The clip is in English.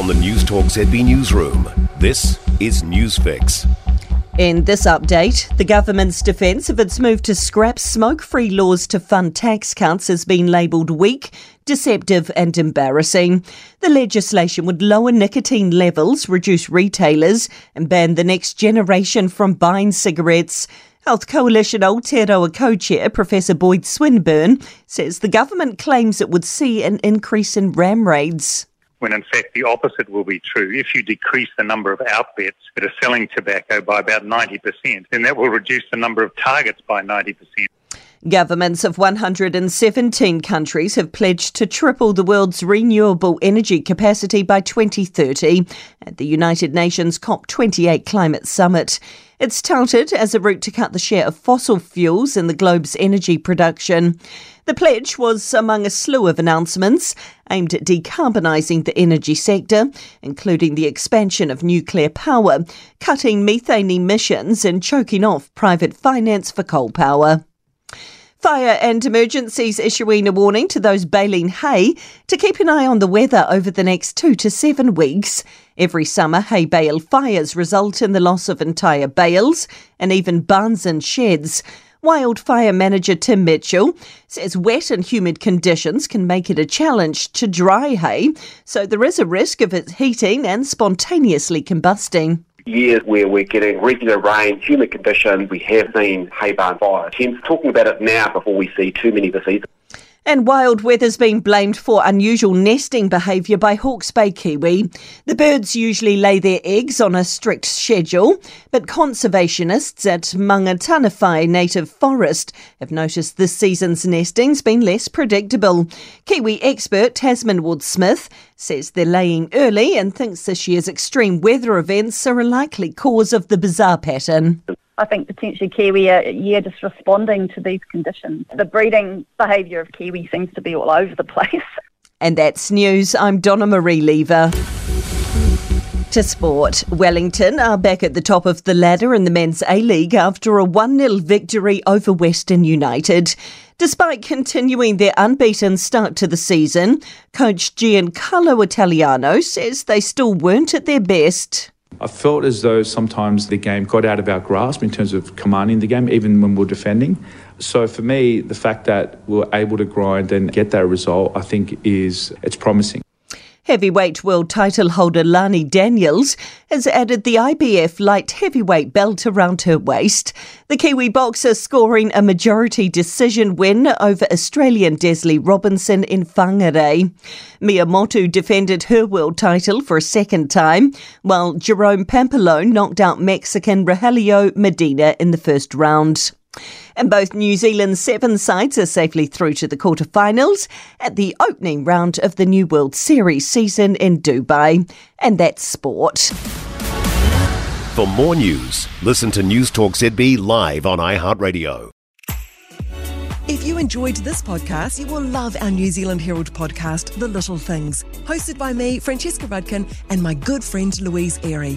From the News Newstalk ZB Newsroom, this is Newsfix. In this update, the government's defence of its move to scrap smoke free laws to fund tax cuts has been labelled weak, deceptive, and embarrassing. The legislation would lower nicotine levels, reduce retailers, and ban the next generation from buying cigarettes. Health Coalition Aotearoa co chair Professor Boyd Swinburne says the government claims it would see an increase in ram raids when in fact the opposite will be true. If you decrease the number of outlets that are selling tobacco by about 90%, then that will reduce the number of targets by 90%. Governments of 117 countries have pledged to triple the world's renewable energy capacity by 2030 at the United Nations COP28 climate summit. It's touted as a route to cut the share of fossil fuels in the globe's energy production. The pledge was among a slew of announcements aimed at decarbonising the energy sector, including the expansion of nuclear power, cutting methane emissions, and choking off private finance for coal power. Fire and Emergencies issuing a warning to those baling hay to keep an eye on the weather over the next two to seven weeks. Every summer, hay bale fires result in the loss of entire bales and even barns and sheds. Wildfire manager Tim Mitchell says wet and humid conditions can make it a challenge to dry hay, so there is a risk of it heating and spontaneously combusting years where we're getting regular rain, humid conditions, we have seen hay barn fires. Hence, talking about it now before we see too many this season. And wild weather's been blamed for unusual nesting behaviour by Hawke's Bay kiwi. The birds usually lay their eggs on a strict schedule, but conservationists at Maungataniwha Native Forest have noticed this season's nesting's been less predictable. Kiwi expert Tasman Wood Smith says they're laying early and thinks this year's extreme weather events are a likely cause of the bizarre pattern. I think potentially Kiwi are yeah, just responding to these conditions. The breeding behaviour of Kiwi seems to be all over the place. And that's news. I'm Donna Marie Lever. To sport, Wellington are back at the top of the ladder in the Men's A League after a 1 0 victory over Western United. Despite continuing their unbeaten start to the season, coach Giancarlo Italiano says they still weren't at their best. I felt as though sometimes the game got out of our grasp in terms of commanding the game, even when we are defending. So for me, the fact that we we're able to grind and get that result, I think is it's promising. Heavyweight world title holder Lani Daniels has added the IBF light heavyweight belt around her waist. The Kiwi boxer scoring a majority decision win over Australian Desley Robinson in Whangarei. Mea Motu defended her world title for a second time, while Jerome Pampillone knocked out Mexican Rogelio Medina in the first round. And both New Zealand's seven sides are safely through to the quarterfinals at the opening round of the new World Series season in Dubai. And that's sport. For more news, listen to Newstalk ZB live on iHeartRadio. If you enjoyed this podcast, you will love our New Zealand Herald podcast, The Little Things, hosted by me, Francesca Rudkin, and my good friend Louise Airy.